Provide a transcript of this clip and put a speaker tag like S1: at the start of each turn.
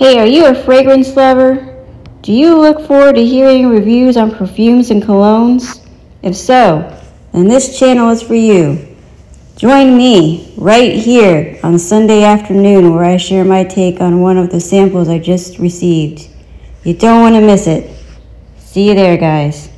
S1: Hey, are you a fragrance lover? Do you look forward to hearing reviews on perfumes and colognes? If so, then this channel is for you. Join me right here on Sunday afternoon where I share my take on one of the samples I just received. You don't want to miss it. See you there, guys.